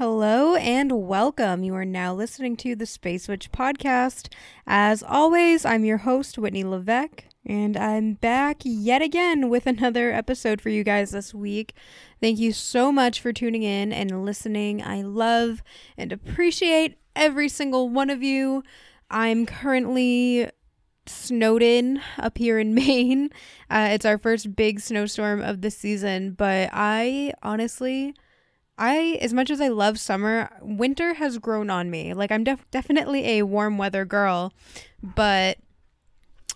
Hello and welcome. You are now listening to the Space Witch podcast. As always, I'm your host, Whitney Levesque, and I'm back yet again with another episode for you guys this week. Thank you so much for tuning in and listening. I love and appreciate every single one of you. I'm currently snowed in up here in Maine. Uh, it's our first big snowstorm of the season, but I honestly I, as much as I love summer, winter has grown on me. Like, I'm def- definitely a warm weather girl, but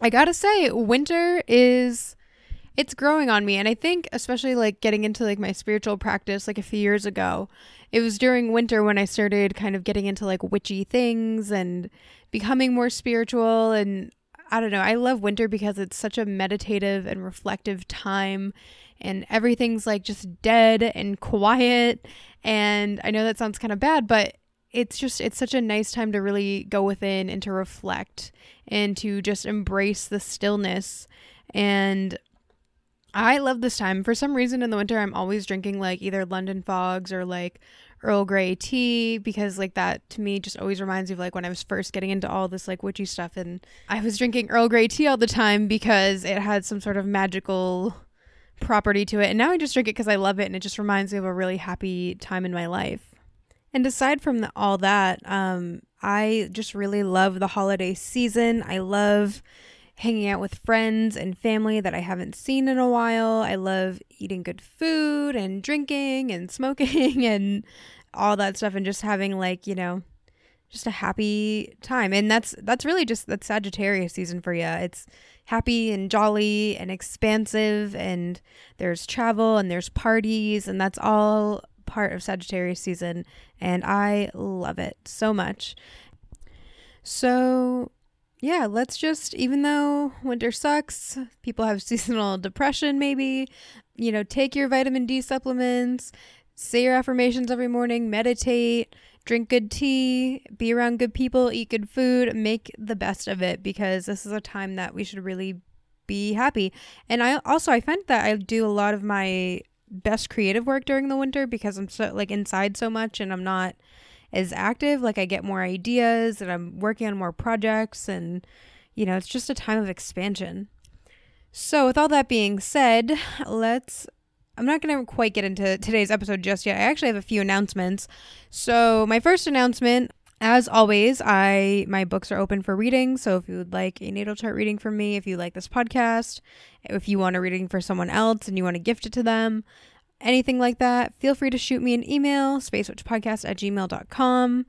I gotta say, winter is, it's growing on me. And I think, especially like getting into like my spiritual practice like a few years ago, it was during winter when I started kind of getting into like witchy things and becoming more spiritual. And I don't know, I love winter because it's such a meditative and reflective time and everything's like just dead and quiet. And I know that sounds kind of bad, but it's just it's such a nice time to really go within and to reflect and to just embrace the stillness and I love this time. For some reason in the winter I'm always drinking like either London fogs or like Earl Grey tea because like that to me just always reminds me of like when I was first getting into all this like witchy stuff and I was drinking Earl Grey tea all the time because it had some sort of magical property to it. And now I just drink it because I love it and it just reminds me of a really happy time in my life. And aside from the, all that, um, I just really love the holiday season. I love hanging out with friends and family that I haven't seen in a while. I love eating good food and drinking and smoking and all that stuff and just having like, you know, just a happy time. And that's that's really just that Sagittarius season for you. It's happy and jolly and expansive and there's travel and there's parties and that's all part of Sagittarius season and I love it so much. So, yeah, let's just even though winter sucks, people have seasonal depression maybe, you know, take your vitamin D supplements, say your affirmations every morning, meditate, drink good tea, be around good people, eat good food, make the best of it because this is a time that we should really be happy. And I also I find that I do a lot of my best creative work during the winter because I'm so like inside so much and I'm not as active. Like I get more ideas and I'm working on more projects and you know, it's just a time of expansion. So, with all that being said, let's I'm not going to quite get into today's episode just yet. I actually have a few announcements. So, my first announcement, as always, I my books are open for reading. So, if you would like a natal chart reading from me, if you like this podcast, if you want a reading for someone else and you want to gift it to them, anything like that, feel free to shoot me an email, spacewitchpodcast at gmail.com.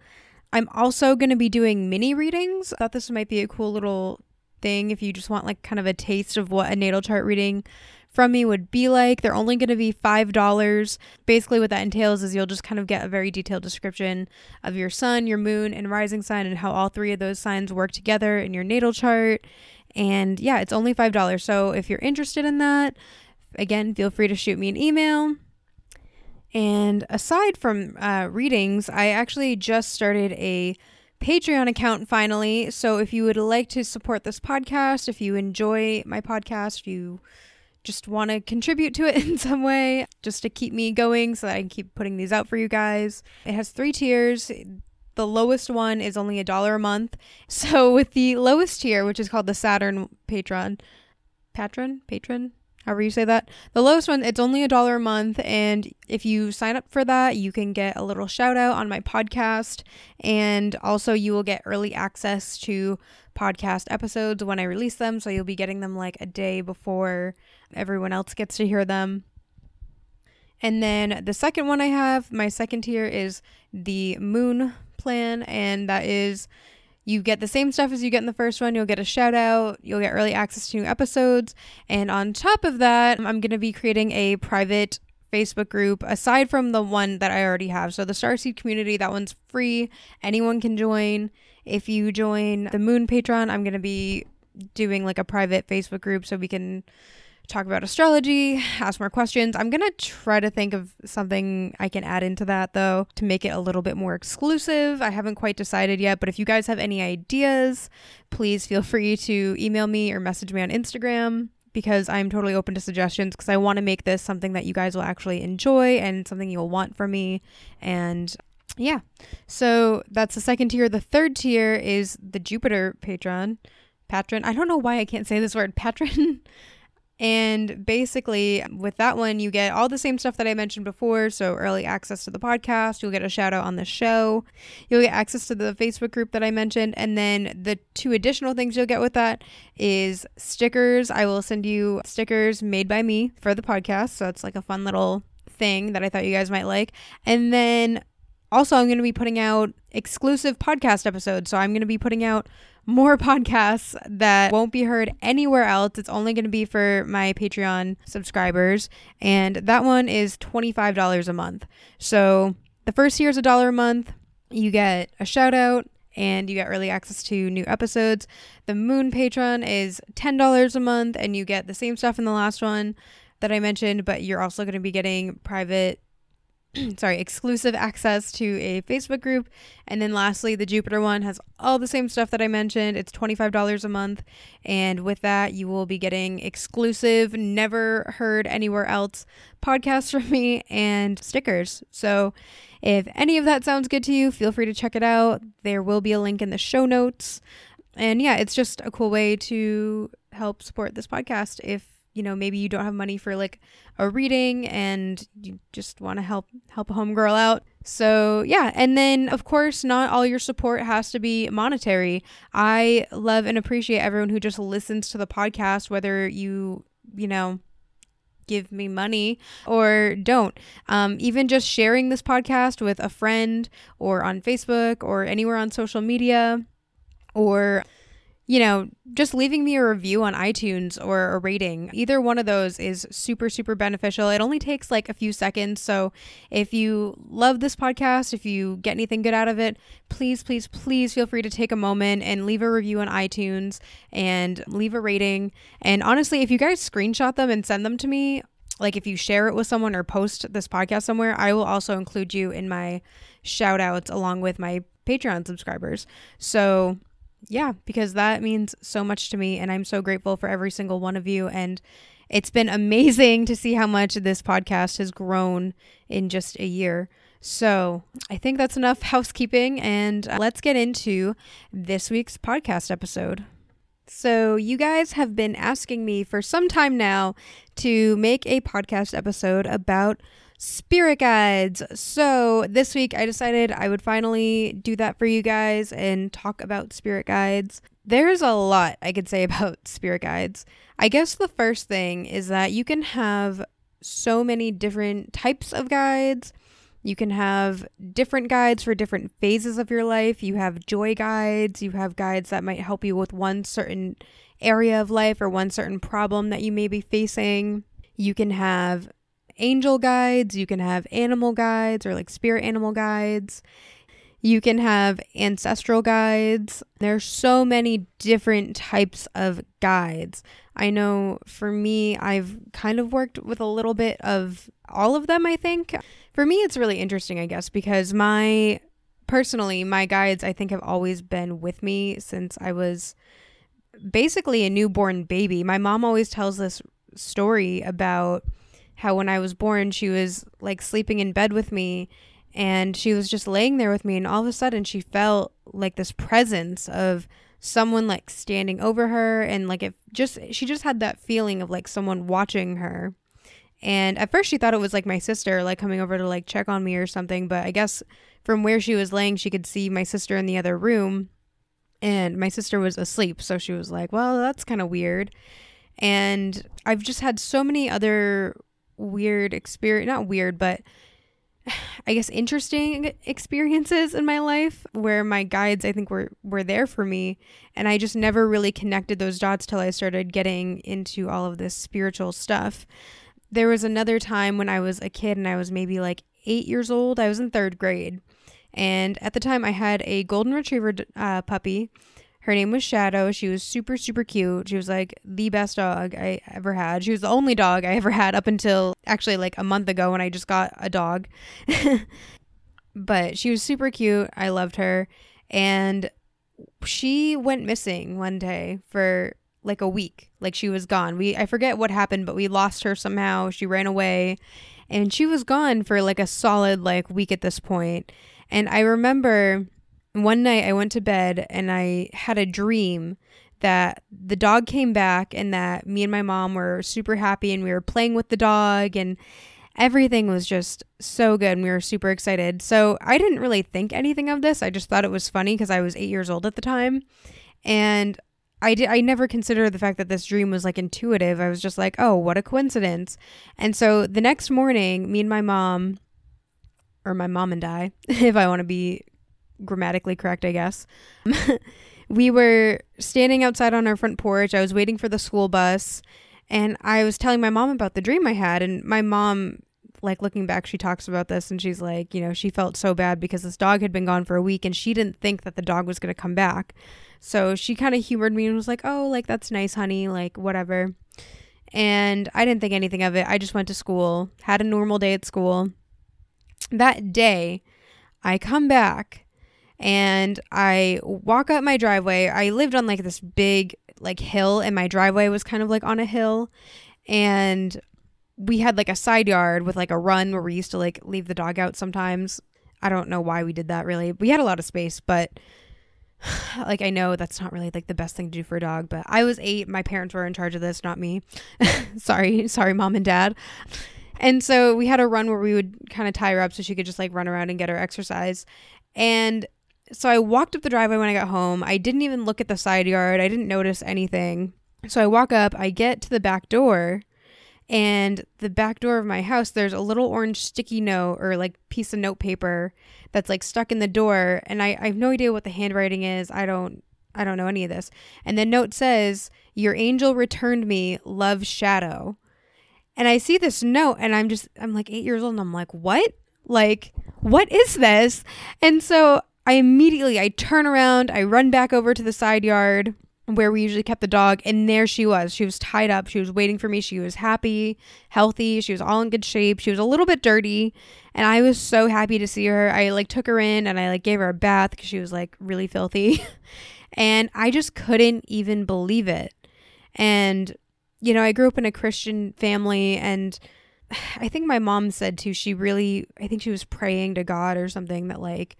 I'm also going to be doing mini readings. I thought this might be a cool little thing if you just want like kind of a taste of what a natal chart reading from me would be like. They're only going to be $5. Basically, what that entails is you'll just kind of get a very detailed description of your sun, your moon, and rising sign, and how all three of those signs work together in your natal chart. And yeah, it's only $5. So if you're interested in that, again, feel free to shoot me an email. And aside from uh, readings, I actually just started a Patreon account finally. So if you would like to support this podcast, if you enjoy my podcast, if you just want to contribute to it in some way, just to keep me going so that I can keep putting these out for you guys. It has three tiers. The lowest one is only a dollar a month. So with the lowest tier, which is called the Saturn Patron, patron, patron, however you say that, the lowest one, it's only a dollar a month. And if you sign up for that, you can get a little shout out on my podcast. And also, you will get early access to podcast episodes when I release them. So you'll be getting them like a day before everyone else gets to hear them. And then the second one I have, my second tier is the moon plan, and that is you get the same stuff as you get in the first one. You'll get a shout out, you'll get early access to new episodes, and on top of that, I'm going to be creating a private Facebook group aside from the one that I already have. So the Starseed community, that one's free. Anyone can join. If you join the Moon Patron, I'm going to be doing like a private Facebook group so we can talk about astrology, ask more questions. I'm going to try to think of something I can add into that though to make it a little bit more exclusive. I haven't quite decided yet, but if you guys have any ideas, please feel free to email me or message me on Instagram because I'm totally open to suggestions because I want to make this something that you guys will actually enjoy and something you'll want from me. And yeah. So that's the second tier. The third tier is the Jupiter patron. Patron. I don't know why I can't say this word. Patron. And basically, with that one, you get all the same stuff that I mentioned before. So, early access to the podcast, you'll get a shout out on the show, you'll get access to the Facebook group that I mentioned. And then the two additional things you'll get with that is stickers. I will send you stickers made by me for the podcast. So, it's like a fun little thing that I thought you guys might like. And then also, I'm going to be putting out exclusive podcast episodes. So, I'm going to be putting out more podcasts that won't be heard anywhere else. It's only going to be for my Patreon subscribers. And that one is $25 a month. So the first year is a dollar a month. You get a shout out and you get early access to new episodes. The Moon Patron is $10 a month and you get the same stuff in the last one that I mentioned, but you're also going to be getting private sorry, exclusive access to a Facebook group. And then lastly, the Jupiter one has all the same stuff that I mentioned. It's $25 a month. And with that, you will be getting exclusive, never heard anywhere else podcasts from me and stickers. So if any of that sounds good to you, feel free to check it out. There will be a link in the show notes. And yeah, it's just a cool way to help support this podcast if you know maybe you don't have money for like a reading and you just want to help help a homegirl out so yeah and then of course not all your support has to be monetary i love and appreciate everyone who just listens to the podcast whether you you know give me money or don't. Um, even just sharing this podcast with a friend or on Facebook or anywhere on social media or you know, just leaving me a review on iTunes or a rating, either one of those is super, super beneficial. It only takes like a few seconds. So if you love this podcast, if you get anything good out of it, please, please, please feel free to take a moment and leave a review on iTunes and leave a rating. And honestly, if you guys screenshot them and send them to me, like if you share it with someone or post this podcast somewhere, I will also include you in my shout outs along with my Patreon subscribers. So yeah, because that means so much to me. And I'm so grateful for every single one of you. And it's been amazing to see how much this podcast has grown in just a year. So I think that's enough housekeeping. And uh, let's get into this week's podcast episode. So, you guys have been asking me for some time now to make a podcast episode about spirit guides. So this week I decided I would finally do that for you guys and talk about spirit guides. There's a lot I could say about spirit guides. I guess the first thing is that you can have so many different types of guides. You can have different guides for different phases of your life. You have joy guides, you have guides that might help you with one certain area of life or one certain problem that you may be facing. You can have angel guides, you can have animal guides or like spirit animal guides. You can have ancestral guides. There's so many different types of guides. I know for me, I've kind of worked with a little bit of all of them, I think. For me, it's really interesting, I guess, because my personally, my guides, I think, have always been with me since I was basically a newborn baby. My mom always tells this story about how when I was born, she was like sleeping in bed with me and she was just laying there with me. And all of a sudden, she felt like this presence of someone like standing over her. And like it just, she just had that feeling of like someone watching her. And at first, she thought it was like my sister, like coming over to like check on me or something. But I guess from where she was laying, she could see my sister in the other room. And my sister was asleep. So she was like, well, that's kind of weird. And I've just had so many other weird experience, not weird, but I guess interesting experiences in my life where my guides I think were were there for me and I just never really connected those dots till I started getting into all of this spiritual stuff. There was another time when I was a kid and I was maybe like 8 years old. I was in 3rd grade. And at the time I had a golden retriever uh, puppy her name was Shadow. She was super, super cute. She was like the best dog I ever had. She was the only dog I ever had up until actually like a month ago when I just got a dog. but she was super cute. I loved her. And she went missing one day for like a week. Like she was gone. We I forget what happened, but we lost her somehow. She ran away. And she was gone for like a solid like week at this point. And I remember one night I went to bed and I had a dream that the dog came back and that me and my mom were super happy and we were playing with the dog and everything was just so good and we were super excited. So I didn't really think anything of this. I just thought it was funny because I was 8 years old at the time. And I did I never considered the fact that this dream was like intuitive. I was just like, "Oh, what a coincidence." And so the next morning, me and my mom or my mom and I, if I want to be grammatically correct, I guess. we were standing outside on our front porch. I was waiting for the school bus and I was telling my mom about the dream I had and my mom like looking back she talks about this and she's like, you know, she felt so bad because this dog had been gone for a week and she didn't think that the dog was going to come back. So she kind of humored me and was like, "Oh, like that's nice, honey, like whatever." And I didn't think anything of it. I just went to school, had a normal day at school. That day, I come back and I walk up my driveway. I lived on like this big like hill and my driveway was kind of like on a hill and we had like a side yard with like a run where we used to like leave the dog out sometimes. I don't know why we did that really. We had a lot of space, but like I know that's not really like the best thing to do for a dog, but I was 8, my parents were in charge of this, not me. sorry, sorry mom and dad. And so we had a run where we would kind of tie her up so she could just like run around and get her exercise. And so I walked up the driveway when I got home. I didn't even look at the side yard. I didn't notice anything. So I walk up, I get to the back door, and the back door of my house, there's a little orange sticky note or like piece of note paper that's like stuck in the door. And I, I have no idea what the handwriting is. I don't I don't know any of this. And the note says, Your angel returned me, love shadow. And I see this note and I'm just I'm like eight years old and I'm like, what? Like, what is this? And so I immediately I turn around, I run back over to the side yard where we usually kept the dog and there she was. She was tied up. She was waiting for me. She was happy healthy. She was all in good shape. She was a little bit dirty and i was so happy to see her. I like took her in and i like gave her a bath because she was like really filthy. And i just couldn't even believe it. And you know i grew up in a christian family and i think my mom said too she really i think she was praying to god or something that like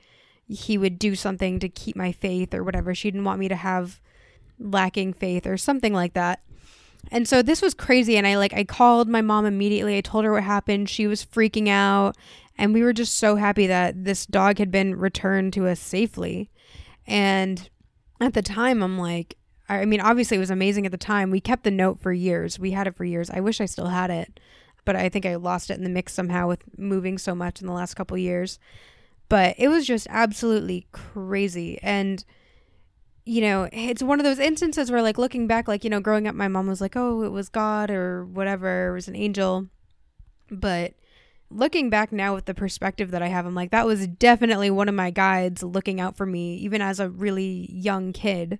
he would do something to keep my faith or whatever she didn't want me to have lacking faith or something like that. And so this was crazy and I like I called my mom immediately. I told her what happened. She was freaking out and we were just so happy that this dog had been returned to us safely. And at the time I'm like I mean obviously it was amazing at the time. We kept the note for years. We had it for years. I wish I still had it, but I think I lost it in the mix somehow with moving so much in the last couple years. But it was just absolutely crazy and you know, it's one of those instances where, like, looking back, like, you know, growing up, my mom was like, oh, it was God or whatever, it was an angel. But looking back now with the perspective that I have, I'm like, that was definitely one of my guides looking out for me, even as a really young kid.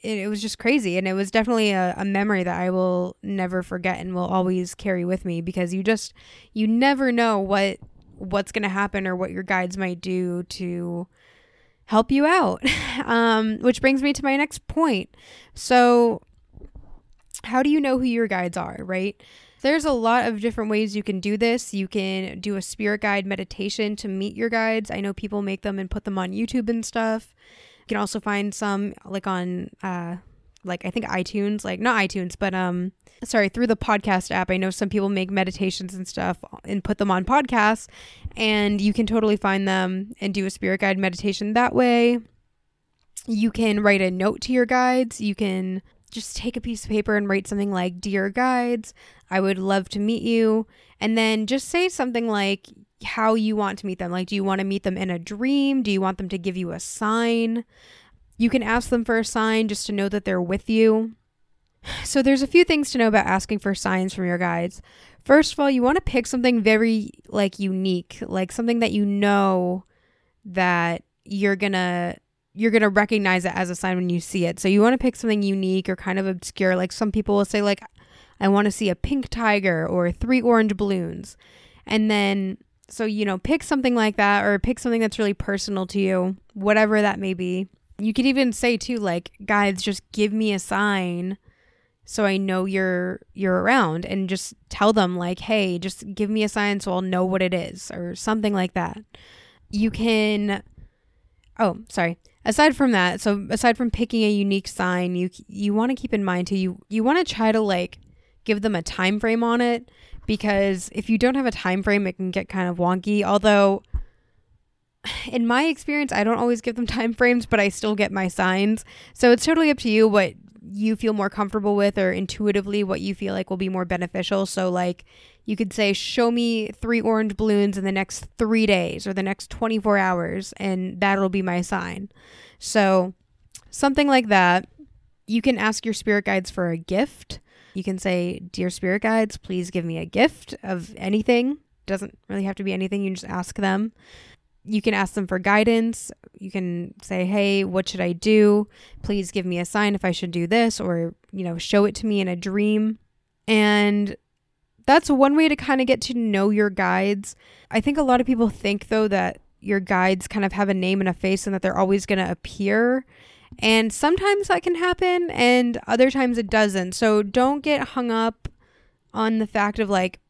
It, it was just crazy. And it was definitely a, a memory that I will never forget and will always carry with me because you just, you never know what what's going to happen or what your guides might do to help you out. Um, which brings me to my next point. So, how do you know who your guides are, right? There's a lot of different ways you can do this. You can do a spirit guide meditation to meet your guides. I know people make them and put them on YouTube and stuff. You can also find some like on uh like I think iTunes, like not iTunes, but um sorry, through the podcast app. I know some people make meditations and stuff and put them on podcasts and you can totally find them and do a spirit guide meditation that way. You can write a note to your guides. You can just take a piece of paper and write something like Dear guides, I would love to meet you. And then just say something like how you want to meet them. Like, do you want to meet them in a dream? Do you want them to give you a sign? You can ask them for a sign just to know that they're with you. So, there's a few things to know about asking for signs from your guides. First of all, you want to pick something very like unique, like something that you know that you're going to you're going to recognize it as a sign when you see it. So you want to pick something unique or kind of obscure. Like some people will say like I want to see a pink tiger or three orange balloons. And then so you know, pick something like that or pick something that's really personal to you, whatever that may be. You could even say too like guides just give me a sign so I know you're you're around and just tell them like, "Hey, just give me a sign so I'll know what it is" or something like that. You can Oh, sorry. Aside from that, so aside from picking a unique sign, you you want to keep in mind too you you want to try to like give them a time frame on it because if you don't have a time frame it can get kind of wonky, although in my experience, I don't always give them time frames, but I still get my signs. So it's totally up to you what you feel more comfortable with or intuitively what you feel like will be more beneficial. So, like, you could say, Show me three orange balloons in the next three days or the next 24 hours, and that'll be my sign. So, something like that. You can ask your spirit guides for a gift. You can say, Dear spirit guides, please give me a gift of anything. Doesn't really have to be anything, you just ask them you can ask them for guidance. You can say, "Hey, what should I do? Please give me a sign if I should do this or, you know, show it to me in a dream." And that's one way to kind of get to know your guides. I think a lot of people think though that your guides kind of have a name and a face and that they're always going to appear. And sometimes that can happen and other times it doesn't. So don't get hung up on the fact of like,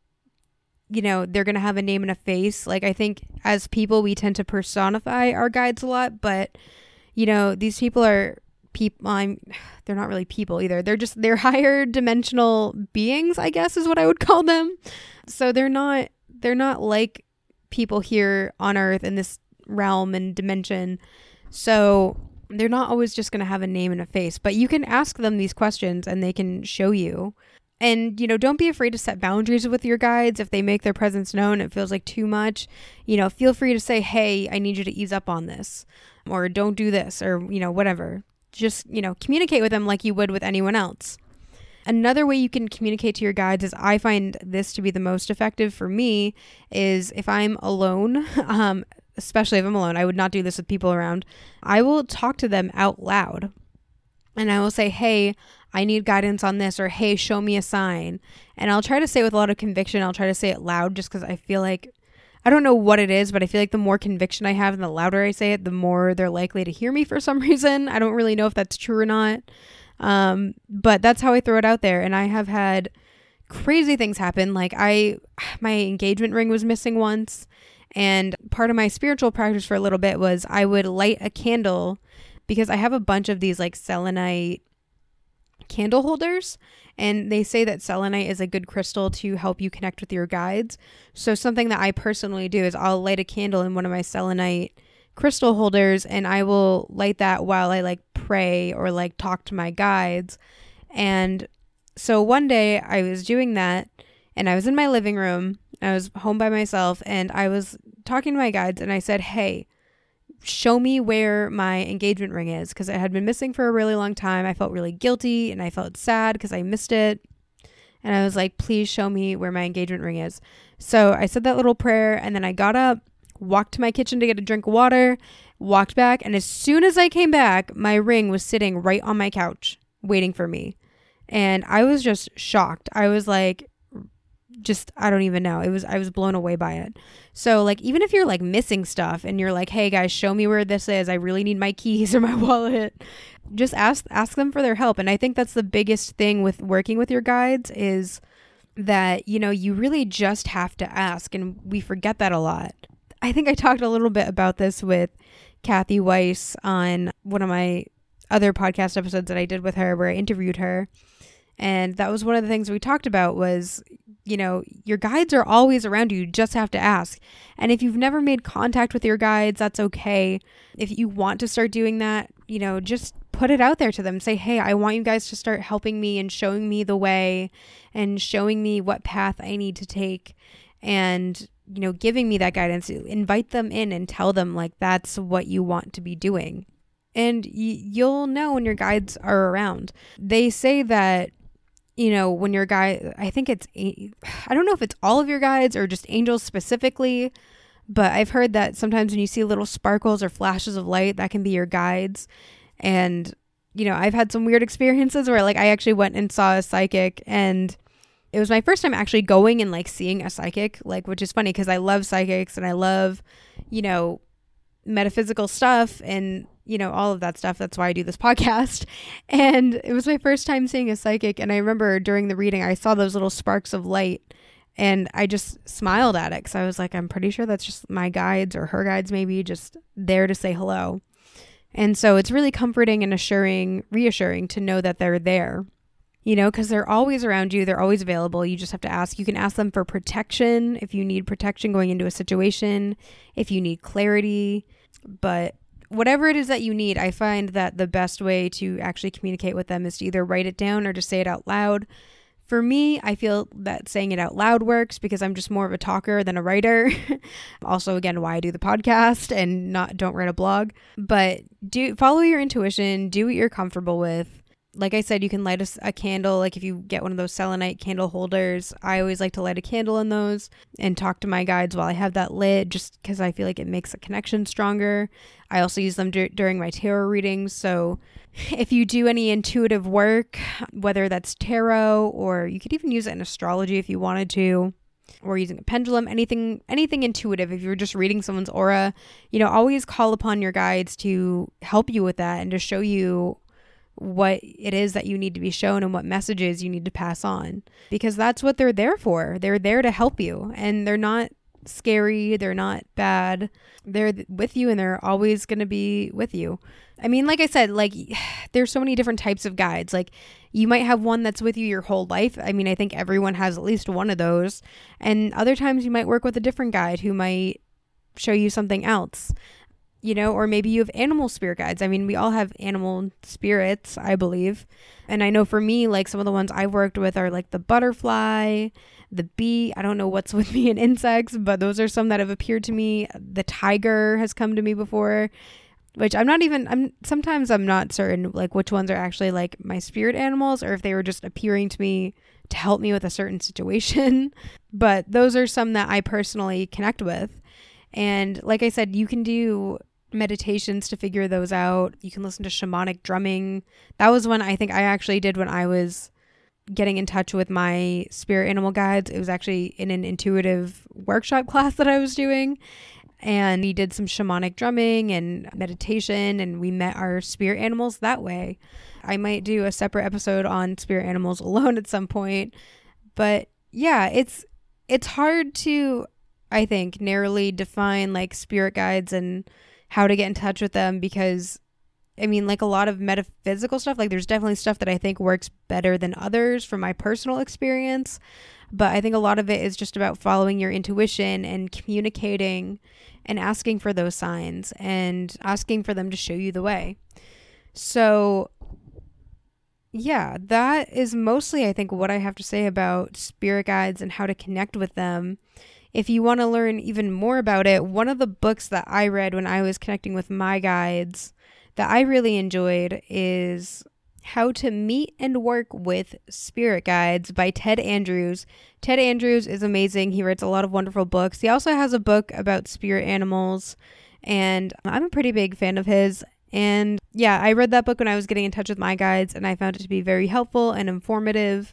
you know, they're going to have a name and a face. Like, I think as people, we tend to personify our guides a lot, but, you know, these people are people, I'm, they're not really people either. They're just, they're higher dimensional beings, I guess is what I would call them. So they're not, they're not like people here on earth in this realm and dimension. So they're not always just going to have a name and a face, but you can ask them these questions and they can show you and you know don't be afraid to set boundaries with your guides. If they make their presence known it feels like too much you know feel free to say hey i need you to ease up on this or don't do this or you know whatever. Just you know communicate with them like you would with anyone else. Another way you can communicate to your guides is i find this to be the most effective for me is if i'm alone um, especially if i'm alone i would not do this with people around i will talk to them out loud. And I will say, hey, I need guidance on this, or hey, show me a sign. And I'll try to say it with a lot of conviction. I'll try to say it loud just because I feel like, I don't know what it is, but I feel like the more conviction I have and the louder I say it, the more they're likely to hear me for some reason. I don't really know if that's true or not. Um, but that's how I throw it out there. And I have had crazy things happen. Like, I, my engagement ring was missing once. And part of my spiritual practice for a little bit was I would light a candle because I have a bunch of these like selenite candle holders and they say that selenite is a good crystal to help you connect with your guides. So something that I personally do is I'll light a candle in one of my selenite crystal holders and I will light that while I like pray or like talk to my guides. And so one day I was doing that and I was in my living room. I was home by myself and I was talking to my guides and I said, "Hey, show me where my engagement ring is because it had been missing for a really long time. I felt really guilty and I felt sad because I missed it. And I was like, please show me where my engagement ring is. So I said that little prayer and then I got up, walked to my kitchen to get a drink of water, walked back. And as soon as I came back, my ring was sitting right on my couch waiting for me. And I was just shocked. I was like, just I don't even know. It was I was blown away by it. So like even if you're like missing stuff and you're like, "Hey guys, show me where this is. I really need my keys or my wallet." Just ask ask them for their help. And I think that's the biggest thing with working with your guides is that, you know, you really just have to ask and we forget that a lot. I think I talked a little bit about this with Kathy Weiss on one of my other podcast episodes that I did with her where I interviewed her. And that was one of the things we talked about was you know, your guides are always around you. You just have to ask. And if you've never made contact with your guides, that's okay. If you want to start doing that, you know, just put it out there to them. Say, hey, I want you guys to start helping me and showing me the way and showing me what path I need to take and, you know, giving me that guidance. Invite them in and tell them, like, that's what you want to be doing. And y- you'll know when your guides are around. They say that you know, when your guide, I think it's, I don't know if it's all of your guides or just angels specifically, but I've heard that sometimes when you see little sparkles or flashes of light, that can be your guides. And, you know, I've had some weird experiences where like I actually went and saw a psychic and it was my first time actually going and like seeing a psychic, like, which is funny because I love psychics and I love, you know, metaphysical stuff. And you know, all of that stuff. That's why I do this podcast. And it was my first time seeing a psychic. And I remember during the reading, I saw those little sparks of light and I just smiled at it because I was like, I'm pretty sure that's just my guides or her guides, maybe just there to say hello. And so it's really comforting and assuring, reassuring to know that they're there, you know, because they're always around you. They're always available. You just have to ask. You can ask them for protection if you need protection going into a situation, if you need clarity. But whatever it is that you need, I find that the best way to actually communicate with them is to either write it down or to say it out loud. For me, I feel that saying it out loud works because I'm just more of a talker than a writer. also, again, why I do the podcast and not don't write a blog. But do follow your intuition, do what you're comfortable with like I said, you can light a, a, candle. Like if you get one of those selenite candle holders, I always like to light a candle in those and talk to my guides while I have that lit, just because I feel like it makes a connection stronger. I also use them d- during my tarot readings. So if you do any intuitive work, whether that's tarot or you could even use it in astrology if you wanted to, or using a pendulum, anything anything intuitive. If you're just reading someone's aura, you know, always call upon your guides to help you with that and to show you what it is that you need to be shown and what messages you need to pass on because that's what they're there for. They're there to help you and they're not scary, they're not bad. They're with you and they're always going to be with you. I mean, like I said, like there's so many different types of guides. Like you might have one that's with you your whole life. I mean, I think everyone has at least one of those. And other times you might work with a different guide who might show you something else you know, or maybe you have animal spirit guides. I mean, we all have animal spirits, I believe. And I know for me, like some of the ones I've worked with are like the butterfly, the bee. I don't know what's with me in insects, but those are some that have appeared to me. The tiger has come to me before, which I'm not even, I'm sometimes I'm not certain like which ones are actually like my spirit animals or if they were just appearing to me to help me with a certain situation. but those are some that I personally connect with. And like I said, you can do meditations to figure those out. You can listen to shamanic drumming. That was one I think I actually did when I was getting in touch with my spirit animal guides. It was actually in an intuitive workshop class that I was doing. And we did some shamanic drumming and meditation, and we met our spirit animals that way. I might do a separate episode on spirit animals alone at some point. But yeah, it's it's hard to I think narrowly define like spirit guides and how to get in touch with them because I mean, like a lot of metaphysical stuff, like there's definitely stuff that I think works better than others from my personal experience. But I think a lot of it is just about following your intuition and communicating and asking for those signs and asking for them to show you the way. So, yeah, that is mostly, I think, what I have to say about spirit guides and how to connect with them if you want to learn even more about it, one of the books that I read when I was connecting with my guides that I really enjoyed is How to Meet and Work with Spirit Guides by Ted Andrews. Ted Andrews is amazing. He writes a lot of wonderful books. He also has a book about spirit animals, and I'm a pretty big fan of his. And yeah, I read that book when I was getting in touch with my guides, and I found it to be very helpful and informative.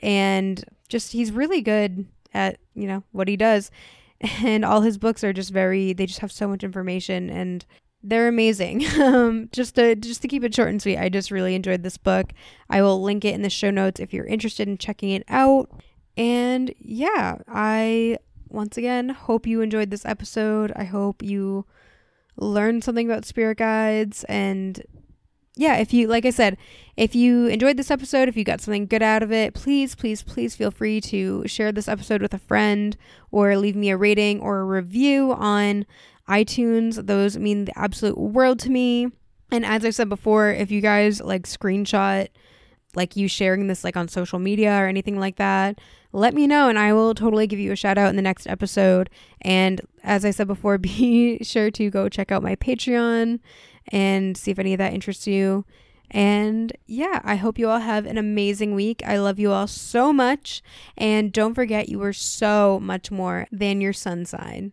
And just, he's really good at you know what he does. And all his books are just very they just have so much information and they're amazing. Um, just to just to keep it short and sweet i just really enjoyed this book. I will link it in the show notes if you're interested in checking it out. And yeah i once again hope you enjoyed this episode. I hope you learned something about spirit guides and yeah, if you, like I said, if you enjoyed this episode, if you got something good out of it, please, please, please feel free to share this episode with a friend or leave me a rating or a review on iTunes. Those mean the absolute world to me. And as I said before, if you guys like screenshot, like you sharing this like on social media or anything like that, let me know and I will totally give you a shout out in the next episode. And as I said before, be sure to go check out my Patreon and see if any of that interests you. And yeah, I hope you all have an amazing week. I love you all so much. And don't forget, you are so much more than your sun sign.